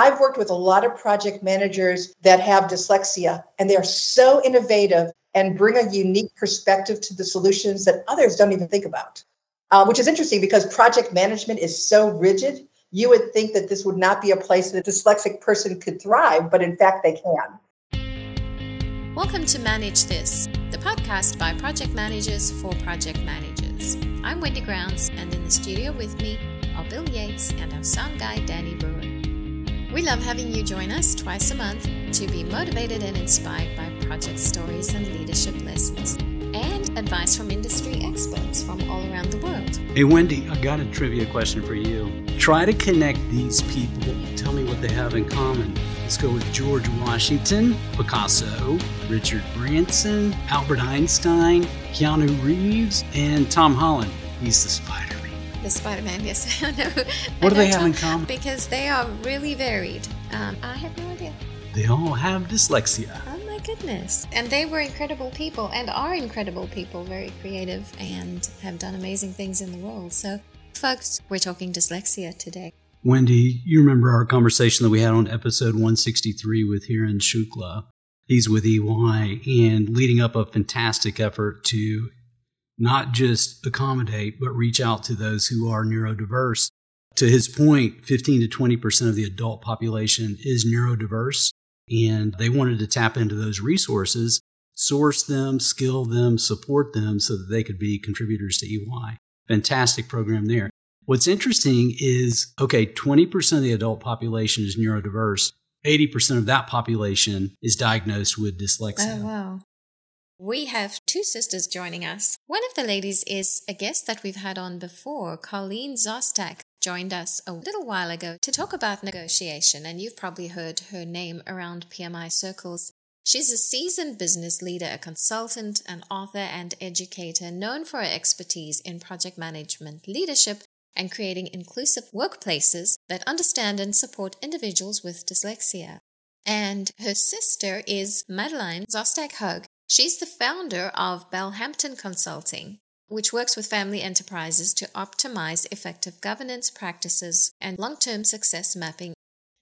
I've worked with a lot of project managers that have dyslexia, and they're so innovative and bring a unique perspective to the solutions that others don't even think about. Uh, which is interesting because project management is so rigid. You would think that this would not be a place that a dyslexic person could thrive, but in fact, they can. Welcome to Manage This, the podcast by project managers for project managers. I'm Wendy Grounds, and in the studio with me are Bill Yates and our sound guy, Danny Brewer. We love having you join us twice a month to be motivated and inspired by project stories and leadership lessons and advice from industry experts from all around the world. Hey, Wendy, I got a trivia question for you. Try to connect these people. Tell me what they have in common. Let's go with George Washington, Picasso, Richard Branson, Albert Einstein, Keanu Reeves, and Tom Holland. He's the spider. The Spider Man, yes. I know. What do they have in common? Because they are really varied. Um, I have no idea. They all have dyslexia. Oh my goodness. And they were incredible people and are incredible people, very creative and have done amazing things in the world. So, folks, we're talking dyslexia today. Wendy, you remember our conversation that we had on episode 163 with Hiren Shukla. He's with EY and leading up a fantastic effort to not just accommodate, but reach out to those who are neurodiverse. To his point, 15 to 20% of the adult population is neurodiverse, and they wanted to tap into those resources, source them, skill them, support them so that they could be contributors to EY. Fantastic program there. What's interesting is okay, 20% of the adult population is neurodiverse. 80% of that population is diagnosed with dyslexia. Oh, wow. We have two sisters joining us. One of the ladies is a guest that we've had on before. Carlene Szostak joined us a little while ago to talk about negotiation, and you've probably heard her name around PMI circles. She's a seasoned business leader, a consultant, an author, and educator known for her expertise in project management, leadership, and creating inclusive workplaces that understand and support individuals with dyslexia. And her sister is Madeline Szostak Hoge, She's the founder of Bellhampton Consulting, which works with family enterprises to optimize effective governance practices and long term success mapping.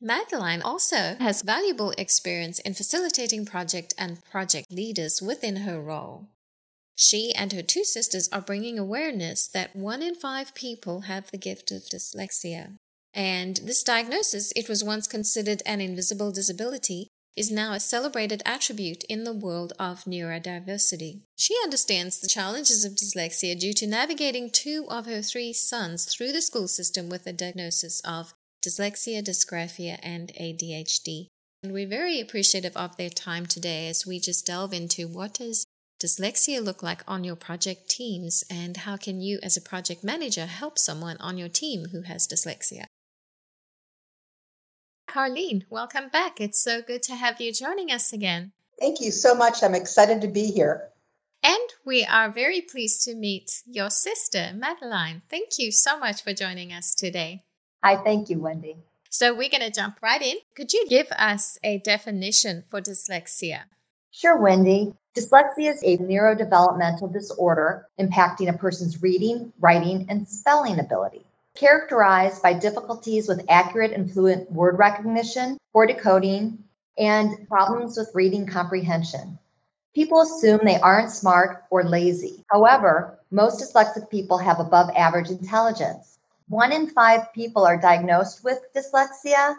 Madeline also has valuable experience in facilitating project and project leaders within her role. She and her two sisters are bringing awareness that one in five people have the gift of dyslexia. And this diagnosis, it was once considered an invisible disability, is now a celebrated attribute in the world of neurodiversity. She understands the challenges of dyslexia due to navigating two of her three sons through the school system with a diagnosis of dyslexia, dysgraphia, and ADHD. And we're very appreciative of their time today as we just delve into what does dyslexia look like on your project teams and how can you as a project manager help someone on your team who has dyslexia. Carlene, welcome back. It's so good to have you joining us again. Thank you so much. I'm excited to be here. And we are very pleased to meet your sister, Madeline. Thank you so much for joining us today. Hi, thank you, Wendy. So we're going to jump right in. Could you give us a definition for dyslexia? Sure, Wendy. Dyslexia is a neurodevelopmental disorder impacting a person's reading, writing, and spelling ability characterized by difficulties with accurate and fluent word recognition, or decoding, and problems with reading comprehension. People assume they aren't smart or lazy. However, most dyslexic people have above average intelligence. One in five people are diagnosed with dyslexia,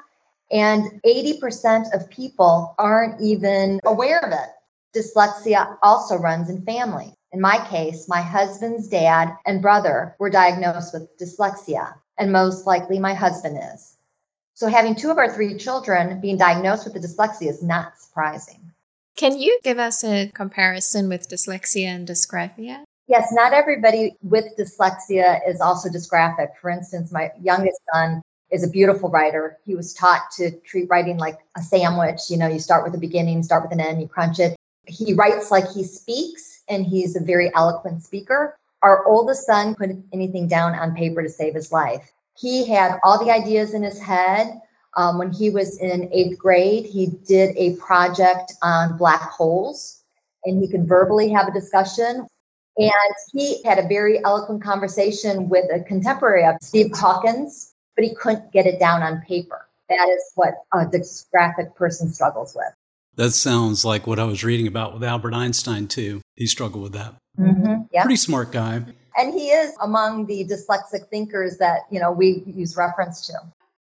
and 80% of people aren't even aware of it. Dyslexia also runs in families. In my case, my husband's dad and brother were diagnosed with dyslexia, and most likely my husband is. So having two of our three children being diagnosed with the dyslexia is not surprising. Can you give us a comparison with dyslexia and dysgraphia? Yes, not everybody with dyslexia is also dysgraphic. For instance, my youngest son is a beautiful writer. He was taught to treat writing like a sandwich. You know, you start with the beginning, start with an end, you crunch it. He writes like he speaks and he's a very eloquent speaker. Our oldest son put anything down on paper to save his life. He had all the ideas in his head. Um, when he was in eighth grade, he did a project on black holes and he could verbally have a discussion. And he had a very eloquent conversation with a contemporary of Steve Hawkins, but he couldn't get it down on paper. that is what a dysgraphic person struggles with. That sounds like what I was reading about with Albert Einstein, too. He struggled with that. Mm-hmm. Yeah. Pretty smart guy. And he is among the dyslexic thinkers that, you know, we use reference to.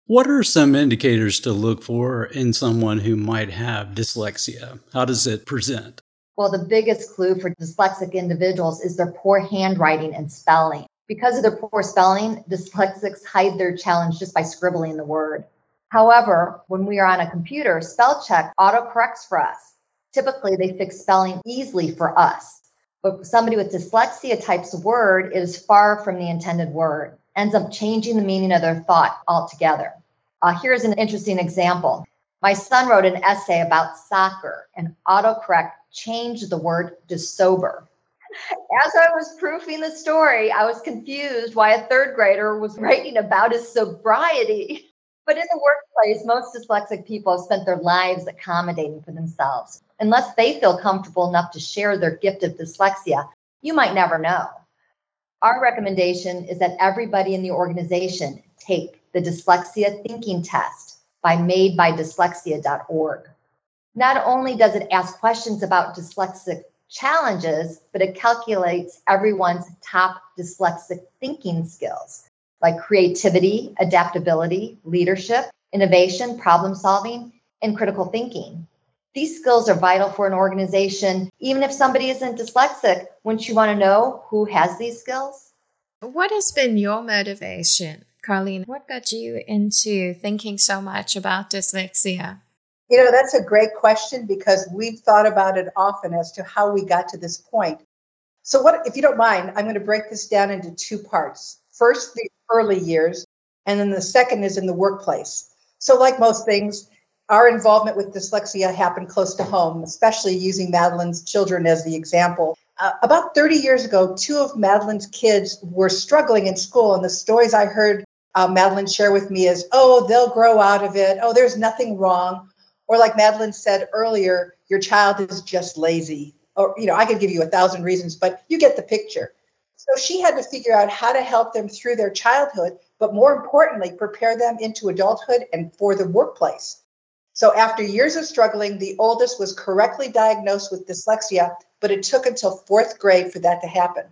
What are some indicators to look for in someone who might have dyslexia? How does it present? Well, the biggest clue for dyslexic individuals is their poor handwriting and spelling. Because of their poor spelling, dyslexics hide their challenge just by scribbling the word. However, when we are on a computer, spell check autocorrects for us. Typically, they fix spelling easily for us. But somebody with dyslexia types a word, it is far from the intended word, ends up changing the meaning of their thought altogether. Uh, here's an interesting example. My son wrote an essay about soccer, and autocorrect changed the word to sober. As I was proofing the story, I was confused why a third grader was writing about his sobriety. But in the workplace, most dyslexic people have spent their lives accommodating for themselves. Unless they feel comfortable enough to share their gift of dyslexia, you might never know. Our recommendation is that everybody in the organization take the dyslexia thinking test by madebydyslexia.org. Not only does it ask questions about dyslexic challenges, but it calculates everyone's top dyslexic thinking skills like creativity, adaptability, leadership, innovation, problem solving, and critical thinking. These skills are vital for an organization. Even if somebody isn't dyslexic, wouldn't you want to know who has these skills? What has been your motivation, Carlene? What got you into thinking so much about dyslexia? You know, that's a great question because we've thought about it often as to how we got to this point. So, what, if you don't mind, I'm going to break this down into two parts. First, the early years, and then the second is in the workplace. So, like most things, our involvement with dyslexia happened close to home, especially using Madeline's children as the example. Uh, about 30 years ago, two of Madeline's kids were struggling in school, and the stories I heard uh, Madeline share with me is, oh, they'll grow out of it. Oh, there's nothing wrong. Or, like Madeline said earlier, your child is just lazy. Or, you know, I could give you a thousand reasons, but you get the picture. So she had to figure out how to help them through their childhood, but more importantly, prepare them into adulthood and for the workplace. So after years of struggling, the oldest was correctly diagnosed with dyslexia, but it took until fourth grade for that to happen.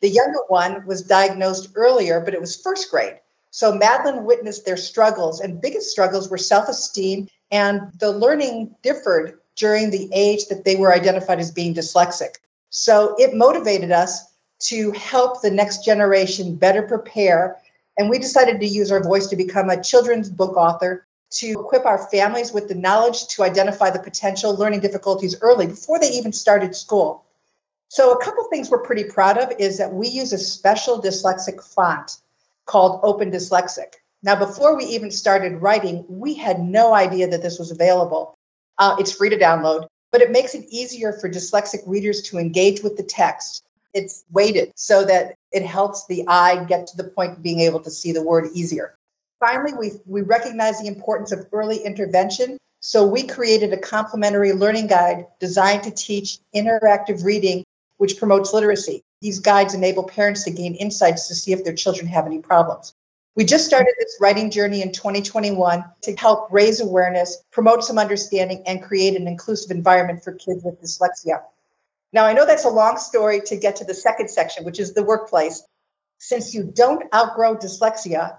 The younger one was diagnosed earlier, but it was first grade. So Madeline witnessed their struggles, and biggest struggles were self esteem, and the learning differed during the age that they were identified as being dyslexic. So it motivated us to help the next generation better prepare. And we decided to use our voice to become a children's book author to equip our families with the knowledge to identify the potential learning difficulties early before they even started school. So, a couple things we're pretty proud of is that we use a special dyslexic font called Open Dyslexic. Now, before we even started writing, we had no idea that this was available. Uh, it's free to download, but it makes it easier for dyslexic readers to engage with the text it's weighted so that it helps the eye get to the point of being able to see the word easier. Finally, we, we recognize the importance of early intervention. So we created a complementary learning guide designed to teach interactive reading, which promotes literacy. These guides enable parents to gain insights to see if their children have any problems. We just started this writing journey in 2021 to help raise awareness, promote some understanding, and create an inclusive environment for kids with dyslexia. Now, I know that's a long story to get to the second section, which is the workplace. Since you don't outgrow dyslexia,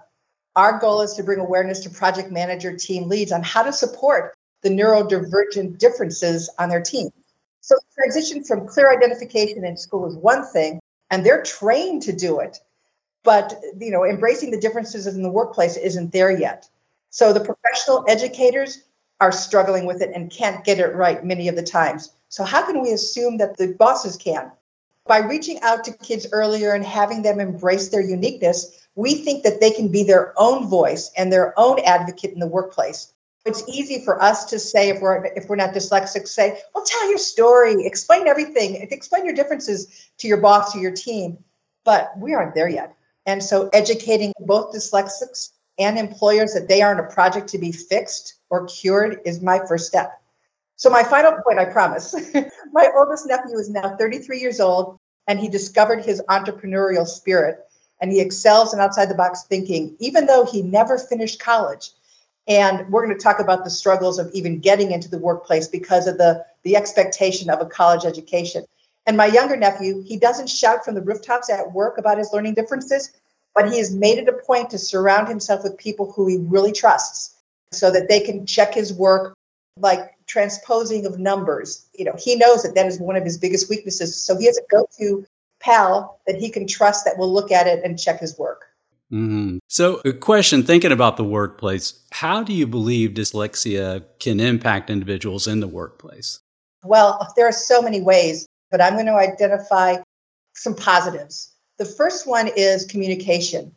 our goal is to bring awareness to project manager team leads on how to support the neurodivergent differences on their team. So, transition from clear identification in school is one thing, and they're trained to do it. But you know, embracing the differences in the workplace isn't there yet. So the professional educators are struggling with it and can't get it right many of the times. So, how can we assume that the bosses can? By reaching out to kids earlier and having them embrace their uniqueness, we think that they can be their own voice and their own advocate in the workplace. It's easy for us to say if we're if we're not dyslexic, say, well, tell your story, explain everything, explain your differences to your boss or your team. But we aren't there yet. And so educating both dyslexics and employers that they aren't a project to be fixed or cured is my first step. So, my final point, I promise. my oldest nephew is now 33 years old, and he discovered his entrepreneurial spirit, and he excels in outside the box thinking, even though he never finished college. And we're going to talk about the struggles of even getting into the workplace because of the, the expectation of a college education. And my younger nephew, he doesn't shout from the rooftops at work about his learning differences, but he has made it a point to surround himself with people who he really trusts so that they can check his work like transposing of numbers. You know, he knows that that is one of his biggest weaknesses. So he has a go to pal that he can trust that will look at it and check his work. Mm-hmm. So, a question thinking about the workplace how do you believe dyslexia can impact individuals in the workplace? Well, there are so many ways, but I'm going to identify some positives. The first one is communication.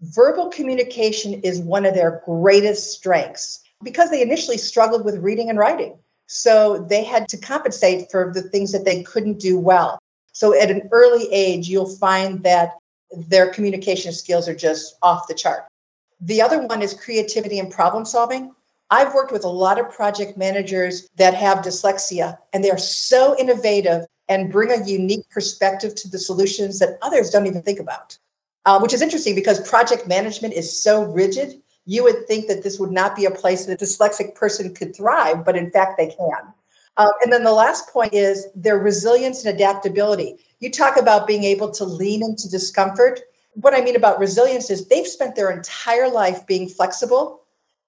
Verbal communication is one of their greatest strengths because they initially struggled with reading and writing. So they had to compensate for the things that they couldn't do well. So at an early age, you'll find that their communication skills are just off the chart. The other one is creativity and problem solving. I've worked with a lot of project managers that have dyslexia, and they're so innovative and bring a unique perspective to the solutions that others don't even think about, uh, which is interesting because project management is so rigid. You would think that this would not be a place that a dyslexic person could thrive, but in fact, they can. Um, and then the last point is their resilience and adaptability. You talk about being able to lean into discomfort. What I mean about resilience is they've spent their entire life being flexible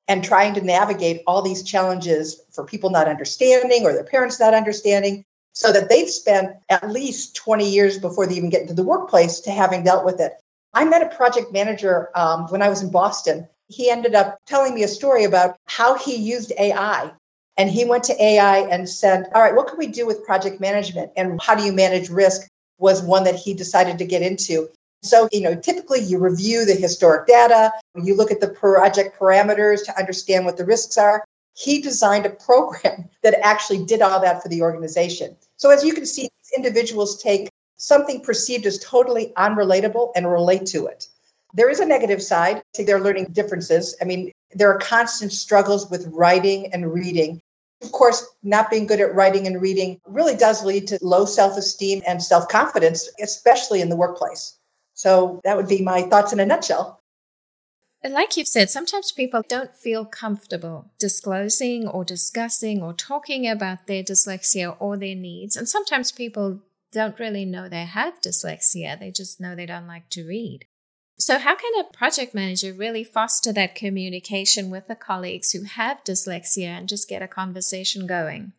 and trying to navigate all these challenges for people not understanding or their parents not understanding, so that they've spent at least 20 years before they even get into the workplace to having dealt with it. I met a project manager um, when I was in Boston. He ended up telling me a story about how he used AI and he went to AI and said, All right, what can we do with project management? And how do you manage risk? Was one that he decided to get into. So, you know, typically you review the historic data, you look at the project parameters to understand what the risks are. He designed a program that actually did all that for the organization. So, as you can see, individuals take something perceived as totally unrelatable and relate to it. There is a negative side to their learning differences. I mean, there are constant struggles with writing and reading. Of course, not being good at writing and reading really does lead to low self esteem and self confidence, especially in the workplace. So, that would be my thoughts in a nutshell. Like you've said, sometimes people don't feel comfortable disclosing or discussing or talking about their dyslexia or their needs. And sometimes people don't really know they have dyslexia, they just know they don't like to read. So, how can a project manager really foster that communication with the colleagues who have dyslexia and just get a conversation going?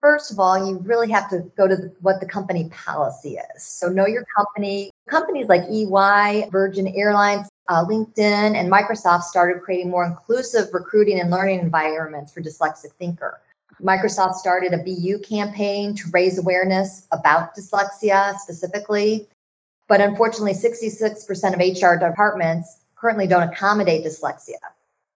First of all, you really have to go to the, what the company policy is. So, know your company. Companies like EY, Virgin Airlines, uh, LinkedIn, and Microsoft started creating more inclusive recruiting and learning environments for dyslexic thinker. Microsoft started a BU campaign to raise awareness about dyslexia specifically. But unfortunately, 66% of HR departments currently don't accommodate dyslexia.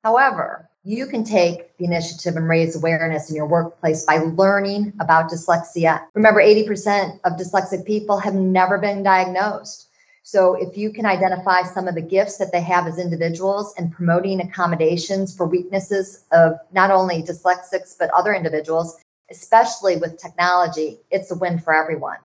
However, you can take the initiative and raise awareness in your workplace by learning about dyslexia. Remember, 80% of dyslexic people have never been diagnosed. So, if you can identify some of the gifts that they have as individuals and promoting accommodations for weaknesses of not only dyslexics, but other individuals, especially with technology, it's a win for everyone.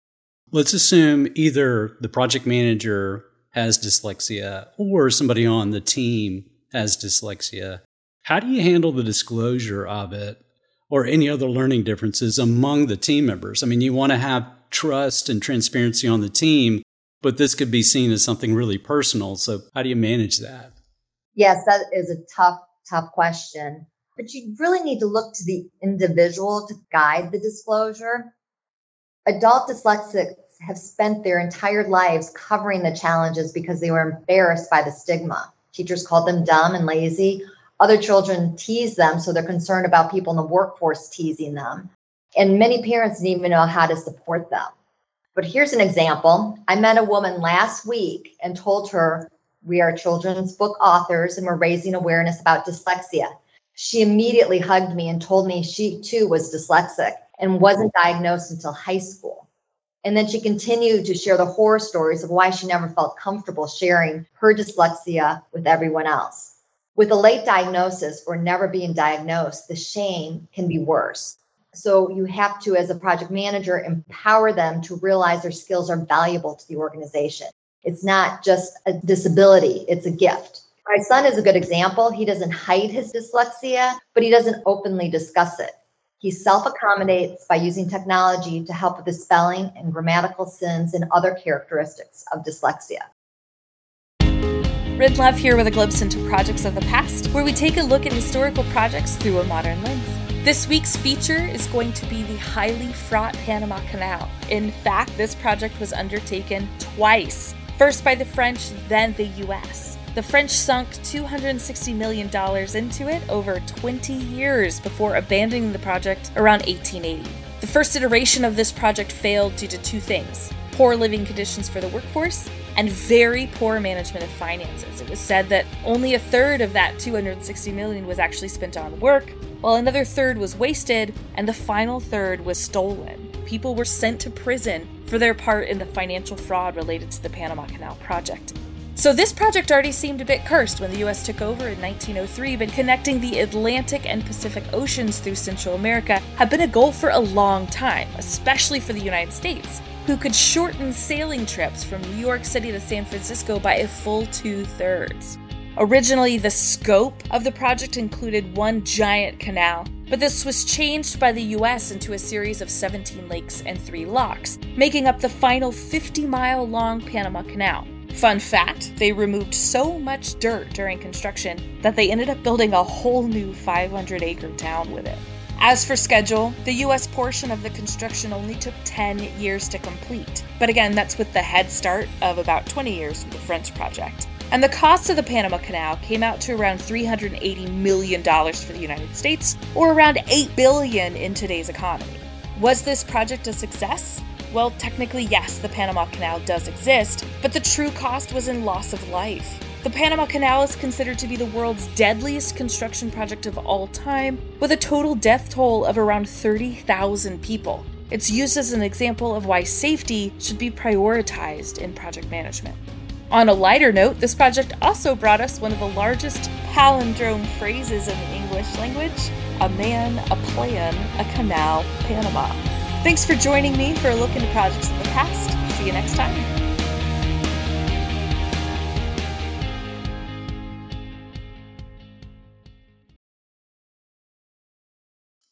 Let's assume either the project manager has dyslexia or somebody on the team has dyslexia. How do you handle the disclosure of it or any other learning differences among the team members? I mean, you want to have trust and transparency on the team, but this could be seen as something really personal. So, how do you manage that? Yes, that is a tough, tough question. But you really need to look to the individual to guide the disclosure. Adult dyslexics have spent their entire lives covering the challenges because they were embarrassed by the stigma. Teachers called them dumb and lazy. Other children tease them, so they're concerned about people in the workforce teasing them. And many parents didn't even know how to support them. But here's an example I met a woman last week and told her, We are children's book authors and we're raising awareness about dyslexia. She immediately hugged me and told me she too was dyslexic and wasn't diagnosed until high school. And then she continued to share the horror stories of why she never felt comfortable sharing her dyslexia with everyone else. With a late diagnosis or never being diagnosed, the shame can be worse. So you have to, as a project manager, empower them to realize their skills are valuable to the organization. It's not just a disability, it's a gift. My son is a good example. He doesn't hide his dyslexia, but he doesn't openly discuss it. He self accommodates by using technology to help with the spelling and grammatical sins and other characteristics of dyslexia. Rid Love here with a glimpse into projects of the past, where we take a look at historical projects through a modern lens. This week's feature is going to be the highly fraught Panama Canal. In fact, this project was undertaken twice first by the French, then the US. The French sunk $260 million into it over 20 years before abandoning the project around 1880. The first iteration of this project failed due to two things poor living conditions for the workforce and very poor management of finances. It was said that only a third of that 260 million was actually spent on work, while another third was wasted and the final third was stolen. People were sent to prison for their part in the financial fraud related to the Panama Canal project. So, this project already seemed a bit cursed when the US took over in 1903, but connecting the Atlantic and Pacific Oceans through Central America had been a goal for a long time, especially for the United States, who could shorten sailing trips from New York City to San Francisco by a full two thirds. Originally, the scope of the project included one giant canal, but this was changed by the US into a series of 17 lakes and three locks, making up the final 50 mile long Panama Canal. Fun fact they removed so much dirt during construction that they ended up building a whole new 500 acre town with it. As for schedule, the US portion of the construction only took 10 years to complete. But again, that's with the head start of about 20 years from the French project. And the cost of the Panama Canal came out to around $380 million for the United States, or around 8 billion in today's economy. Was this project a success? Well, technically, yes, the Panama Canal does exist, but the true cost was in loss of life. The Panama Canal is considered to be the world's deadliest construction project of all time, with a total death toll of around 30,000 people. It's used as an example of why safety should be prioritized in project management. On a lighter note, this project also brought us one of the largest palindrome phrases in the English language a man, a plan, a canal, Panama. Thanks for joining me for a look into projects of the past. See you next time.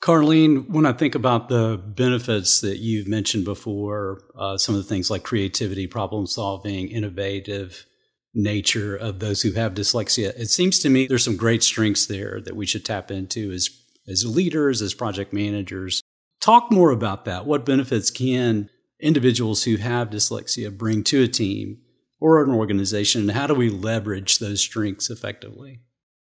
Carlene, when I think about the benefits that you've mentioned before, uh, some of the things like creativity, problem solving, innovative nature of those who have dyslexia, it seems to me there's some great strengths there that we should tap into as, as leaders, as project managers, Talk more about that. What benefits can individuals who have dyslexia bring to a team or an organization, and how do we leverage those strengths effectively?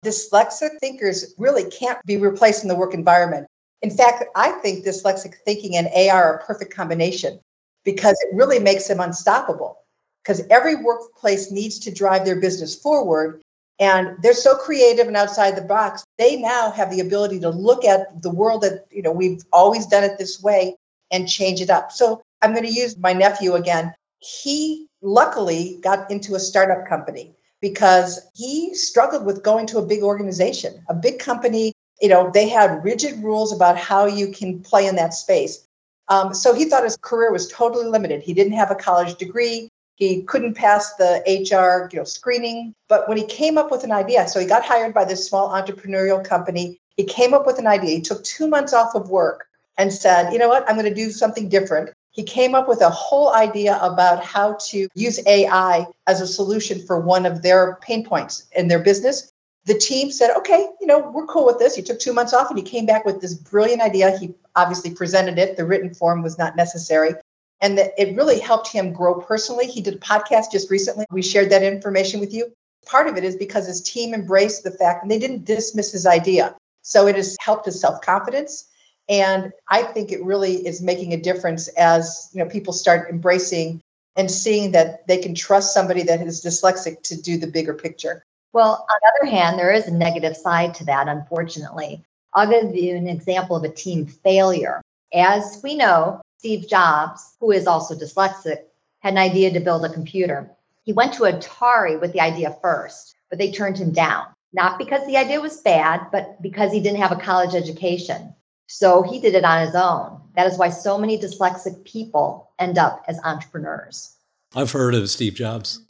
Dyslexic thinkers really can't be replaced in the work environment. In fact, I think dyslexic thinking and AI are a perfect combination because it really makes them unstoppable. Because every workplace needs to drive their business forward. And they're so creative and outside the box. They now have the ability to look at the world that, you know, we've always done it this way and change it up. So I'm going to use my nephew again. He luckily got into a startup company because he struggled with going to a big organization, a big company. You know, they had rigid rules about how you can play in that space. Um, so he thought his career was totally limited. He didn't have a college degree. He couldn't pass the HR you know, screening. But when he came up with an idea, so he got hired by this small entrepreneurial company. He came up with an idea. He took two months off of work and said, you know what, I'm going to do something different. He came up with a whole idea about how to use AI as a solution for one of their pain points in their business. The team said, okay, you know, we're cool with this. He took two months off and he came back with this brilliant idea. He obviously presented it. The written form was not necessary and that it really helped him grow personally. He did a podcast just recently. We shared that information with you. Part of it is because his team embraced the fact and they didn't dismiss his idea. So it has helped his self-confidence. And I think it really is making a difference as you know people start embracing and seeing that they can trust somebody that is dyslexic to do the bigger picture. Well, on the other hand, there is a negative side to that, unfortunately. I'll give you an example of a team failure. As we know, Steve Jobs, who is also dyslexic, had an idea to build a computer. He went to Atari with the idea first, but they turned him down. Not because the idea was bad, but because he didn't have a college education. So he did it on his own. That is why so many dyslexic people end up as entrepreneurs. I've heard of Steve Jobs.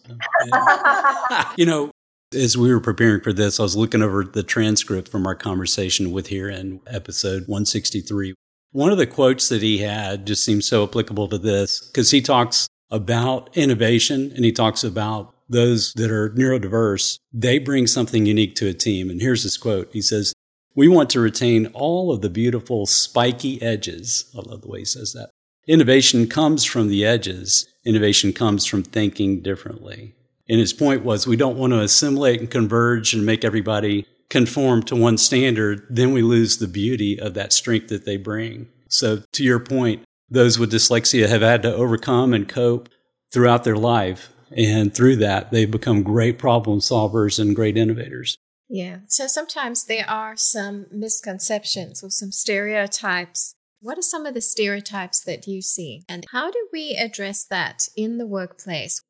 you know, As we were preparing for this, I was looking over the transcript from our conversation with Hiren episode 163. One of the quotes that he had just seems so applicable to this because he talks about innovation and he talks about those that are neurodiverse. They bring something unique to a team. And here's his quote. He says, we want to retain all of the beautiful spiky edges. I love the way he says that. Innovation comes from the edges. Innovation comes from thinking differently. And his point was we don't want to assimilate and converge and make everybody conform to one standard. Then we lose the beauty of that strength that they bring. So to your point, those with dyslexia have had to overcome and cope throughout their life. And through that, they've become great problem solvers and great innovators. Yeah. So sometimes there are some misconceptions or some stereotypes. What are some of the stereotypes that you see? And how do we address that in the workplace?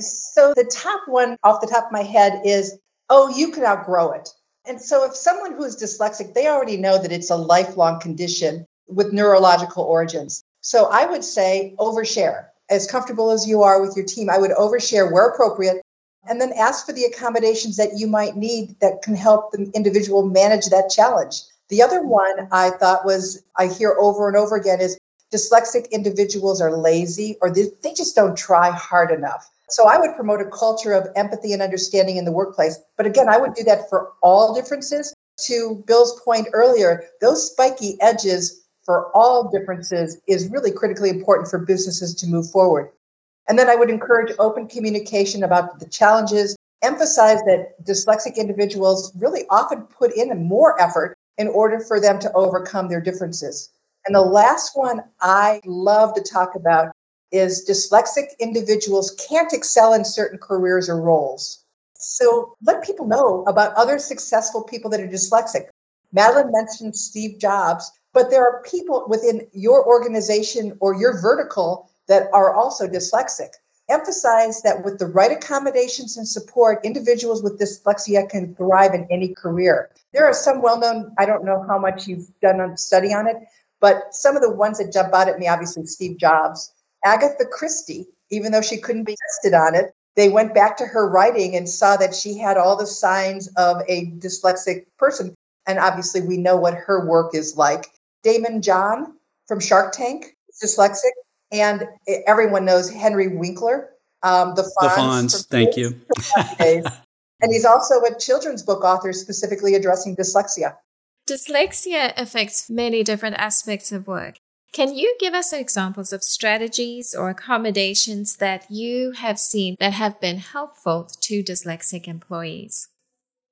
So, the top one off the top of my head is oh, you can outgrow it. And so, if someone who is dyslexic, they already know that it's a lifelong condition with neurological origins. So, I would say overshare. As comfortable as you are with your team, I would overshare where appropriate and then ask for the accommodations that you might need that can help the individual manage that challenge. The other one I thought was I hear over and over again is dyslexic individuals are lazy or they, they just don't try hard enough. So I would promote a culture of empathy and understanding in the workplace. But again, I would do that for all differences. To Bill's point earlier, those spiky edges for all differences is really critically important for businesses to move forward. And then I would encourage open communication about the challenges, emphasize that dyslexic individuals really often put in more effort in order for them to overcome their differences. And the last one I love to talk about is dyslexic individuals can't excel in certain careers or roles. So let people know about other successful people that are dyslexic. Madeline mentioned Steve Jobs, but there are people within your organization or your vertical that are also dyslexic. Emphasize that with the right accommodations and support, individuals with dyslexia can thrive in any career. There are some well known, I don't know how much you've done a study on it, but some of the ones that jump out at me, obviously, Steve Jobs. Agatha Christie, even though she couldn't be tested on it, they went back to her writing and saw that she had all the signs of a dyslexic person. And obviously, we know what her work is like. Daymond John from Shark Tank is dyslexic and everyone knows Henry Winkler, um, the Fonz. The Fonz, thank you. and he's also a children's book author specifically addressing dyslexia. Dyslexia affects many different aspects of work. Can you give us examples of strategies or accommodations that you have seen that have been helpful to dyslexic employees?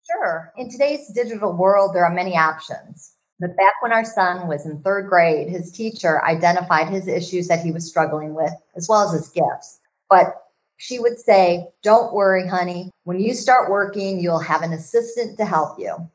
Sure. In today's digital world, there are many options. But back when our son was in third grade, his teacher identified his issues that he was struggling with, as well as his gifts. But she would say, Don't worry, honey. When you start working, you'll have an assistant to help you.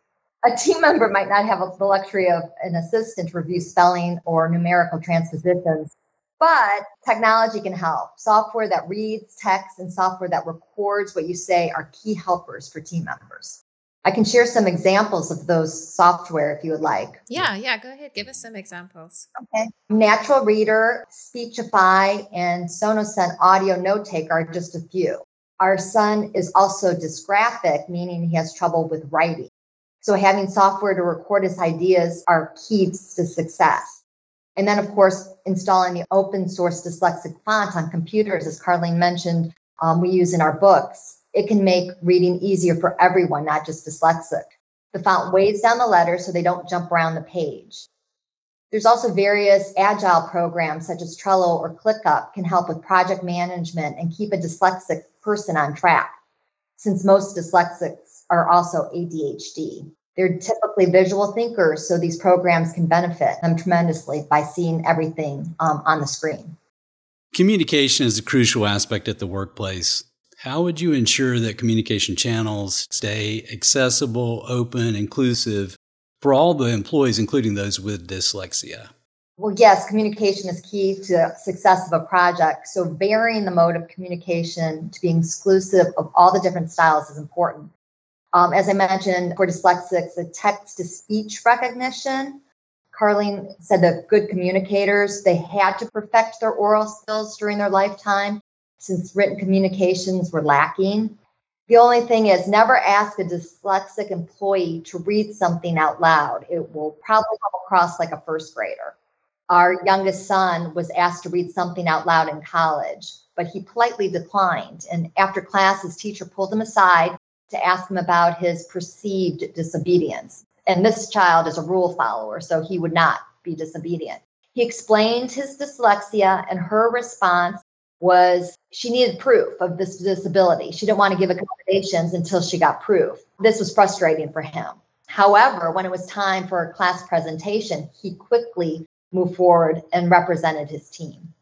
A team member might not have the luxury of an assistant to review spelling or numerical transpositions, but technology can help. Software that reads text and software that records what you say are key helpers for team members. I can share some examples of those software if you would like. Yeah, yeah, go ahead. Give us some examples. Okay. Natural Reader, Speechify, and Sonocent Audio Note Taker are just a few. Our son is also dysgraphic, meaning he has trouble with writing. So having software to record his ideas are keys to success. And then, of course, installing the open source dyslexic font on computers, as Carlene mentioned, um, we use in our books it can make reading easier for everyone, not just dyslexic. The font weighs down the letters so they don't jump around the page. There's also various agile programs such as Trello or ClickUp can help with project management and keep a dyslexic person on track, since most dyslexics are also ADHD. They're typically visual thinkers, so these programs can benefit them tremendously by seeing everything um, on the screen. Communication is a crucial aspect at the workplace. How would you ensure that communication channels stay accessible, open, inclusive for all the employees, including those with dyslexia? Well, yes, communication is key to success of a project. So varying the mode of communication to be exclusive of all the different styles is important. Um, as I mentioned, for dyslexics, the text to speech recognition. Carlene said that good communicators, they had to perfect their oral skills during their lifetime since written communications were lacking. The only thing is, never ask a dyslexic employee to read something out loud. It will probably come across like a first grader. Our youngest son was asked to read something out loud in college, but he politely declined. And after class, his teacher pulled him aside to ask him about his perceived disobedience. And this child is a rule follower, so he would not be disobedient. He explained his dyslexia, and her response was she needed proof of this disability. She didn't want to give accommodations until she got proof. This was frustrating for him. However, when it was time for a class presentation, he quickly moved forward and represented his team.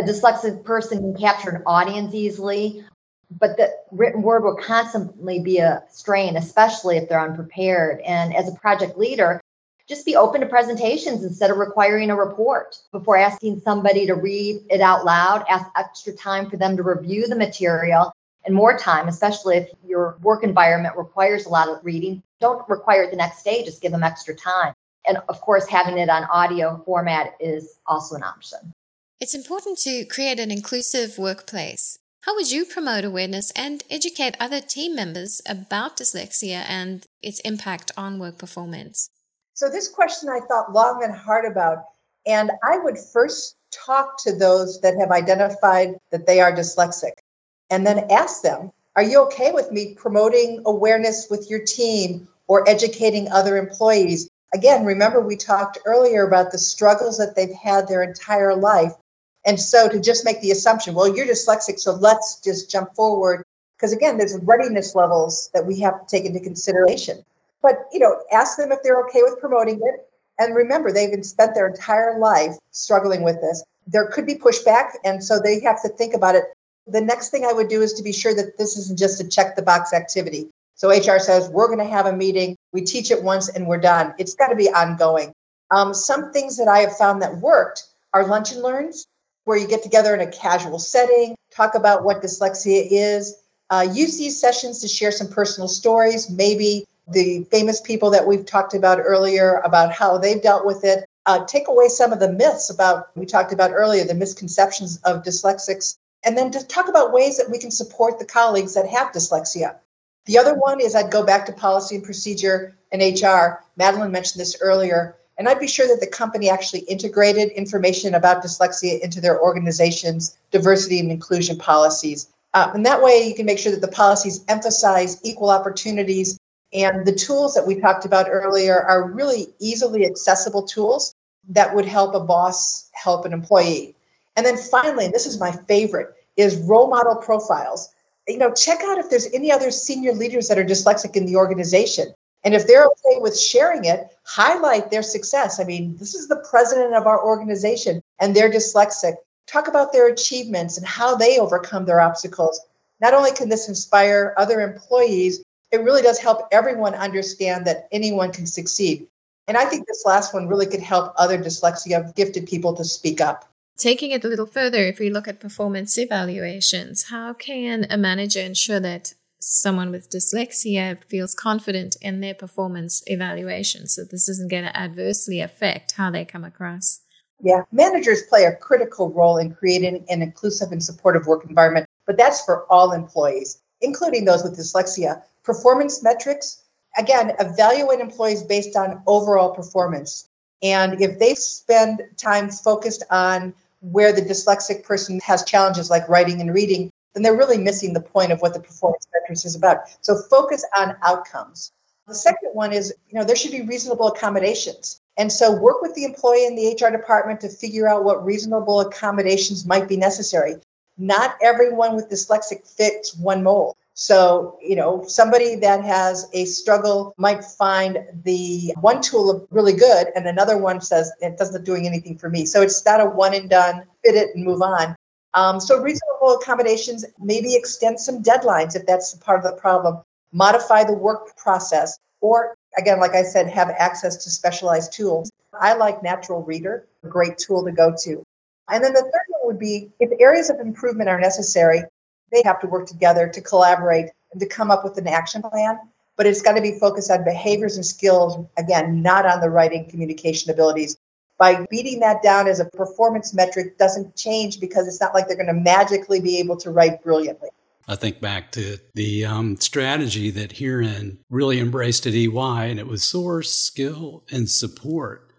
A dyslexic person can capture an audience easily, but the written word will constantly be a strain, especially if they're unprepared. And as a project leader, just be open to presentations instead of requiring a report. Before asking somebody to read it out loud, ask extra time for them to review the material and more time, especially if your work environment requires a lot of reading. Don't require it the next day, just give them extra time. And of course, having it on audio format is also an option. It's important to create an inclusive workplace. How would you promote awareness and educate other team members about dyslexia and its impact on work performance? So, this question I thought long and hard about. And I would first talk to those that have identified that they are dyslexic and then ask them, Are you okay with me promoting awareness with your team or educating other employees? Again, remember we talked earlier about the struggles that they've had their entire life. And so to just make the assumption, well, you're dyslexic, so let's just jump forward. Because again, there's readiness levels that we have to take into consideration. But you know, ask them if they're okay with promoting it. And remember, they've spent their entire life struggling with this. There could be pushback, and so they have to think about it. The next thing I would do is to be sure that this isn't just a check the box activity. So HR says, we're going to have a meeting, we teach it once, and we're done. It's got to be ongoing. Um, some things that I have found that worked are lunch and learns, where you get together in a casual setting, talk about what dyslexia is, uh, use these sessions to share some personal stories, maybe the famous people that we've talked about earlier about how they've dealt with it. Uh, take away some of the myths about we talked about earlier, the misconceptions of dyslexics, and then just talk about ways that we can support the colleagues that have dyslexia. The other one is I'd go back to policy and procedure and HR. Madeline mentioned this earlier, and I'd be sure that the company actually integrated information about dyslexia into their organization's diversity and inclusion policies. Uh, and that way you can make sure that the policies emphasize equal opportunities and the tools that we talked about earlier are really easily accessible tools that would help a boss help an employee. And then finally, this is my favorite, is role model profiles. You know, check out if there's any other senior leaders that are dyslexic in the organization. And if they're okay with sharing it, highlight their success. I mean, this is the president of our organization and they're dyslexic. Talk about their achievements and how they overcome their obstacles. Not only can this inspire other employees, it really does help everyone understand that anyone can succeed. And I think this last one really could help other dyslexia gifted people to speak up. Taking it a little further, if we look at performance evaluations, how can a manager ensure that someone with dyslexia feels confident in their performance evaluation so this isn't going to adversely affect how they come across? Yeah, managers play a critical role in creating an inclusive and supportive work environment, but that's for all employees, including those with dyslexia. Performance metrics, again, evaluate employees based on overall performance. And if they spend time focused on where the dyslexic person has challenges like writing and reading, then they're really missing the point of what the performance metrics is about. So focus on outcomes. The second one is, you know, there should be reasonable accommodations. And so work with the employee in the HR department to figure out what reasonable accommodations might be necessary. Not everyone with dyslexic fits one mold. So, you know, somebody that has a struggle might find the one tool really good and another one says it doesn't doing anything for me. So it's not a one and done, fit it and move on. Um, so reasonable accommodations, maybe extend some deadlines if that's part of the problem, modify the work process, or again, like I said, have access to specialized tools. I like Natural Reader, a great tool to go to. And then the third one would be if areas of improvement are necessary, they have to work together to collaborate and to come up with an action plan. But it's got to be focused on behaviors and skills, again, not on the writing communication abilities. By beating that down as a performance metric doesn't change because it's not like they're going to magically be able to write brilliantly. I think back to the um, strategy that Hiren really embraced at EY, and it was source, skill, and support.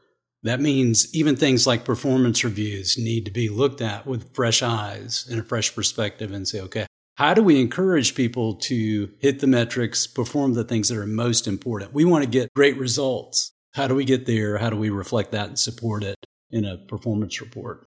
That means even things like performance reviews need to be looked at with fresh eyes and a fresh perspective and say, okay, how do we encourage people to hit the metrics, perform the things that are most important? We want to get great results. How do we get there? How do we reflect that and support it in a performance report?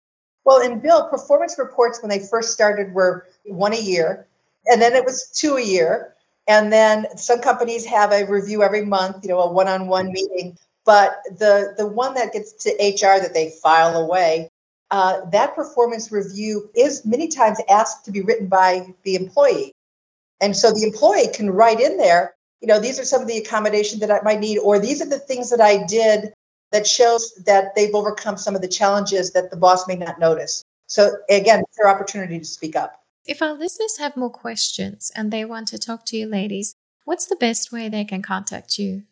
Well, in Bill, performance reports when they first started were one a year, and then it was two a year. And then some companies have a review every month, you know, a one on one meeting. But the, the one that gets to HR that they file away, uh, that performance review is many times asked to be written by the employee. And so the employee can write in there, you know, these are some of the accommodation that I might need, or these are the things that I did that shows that they've overcome some of the challenges that the boss may not notice. So again, it's their opportunity to speak up. If our listeners have more questions and they want to talk to you ladies, what's the best way they can contact you?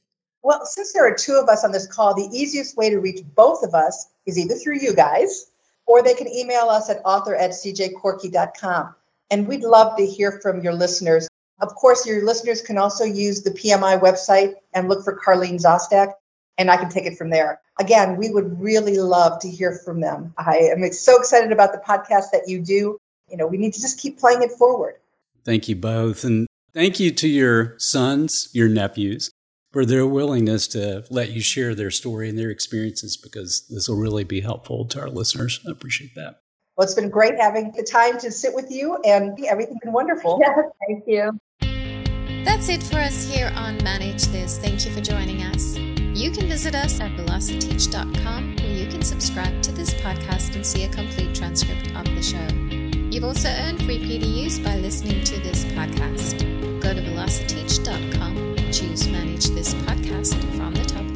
Well, since there are two of us on this call, the easiest way to reach both of us is either through you guys or they can email us at author at cjcorky.com. And we'd love to hear from your listeners. Of course, your listeners can also use the PMI website and look for Carlene Szostak, and I can take it from there. Again, we would really love to hear from them. I am so excited about the podcast that you do. You know, we need to just keep playing it forward. Thank you both. And thank you to your sons, your nephews, for their willingness to let you share their story and their experiences because this will really be helpful to our listeners. I appreciate that. Well, it's been great having the time to sit with you, and everything's been wonderful. Yeah, thank you. That's it for us here on Manage This. Thank you for joining us. You can visit us at velociteach.com where you can subscribe to this podcast and see a complete transcript of the show. You've also earned free PDUs by listening to this podcast. Go to velociteach.com, choose Manage This podcast from the top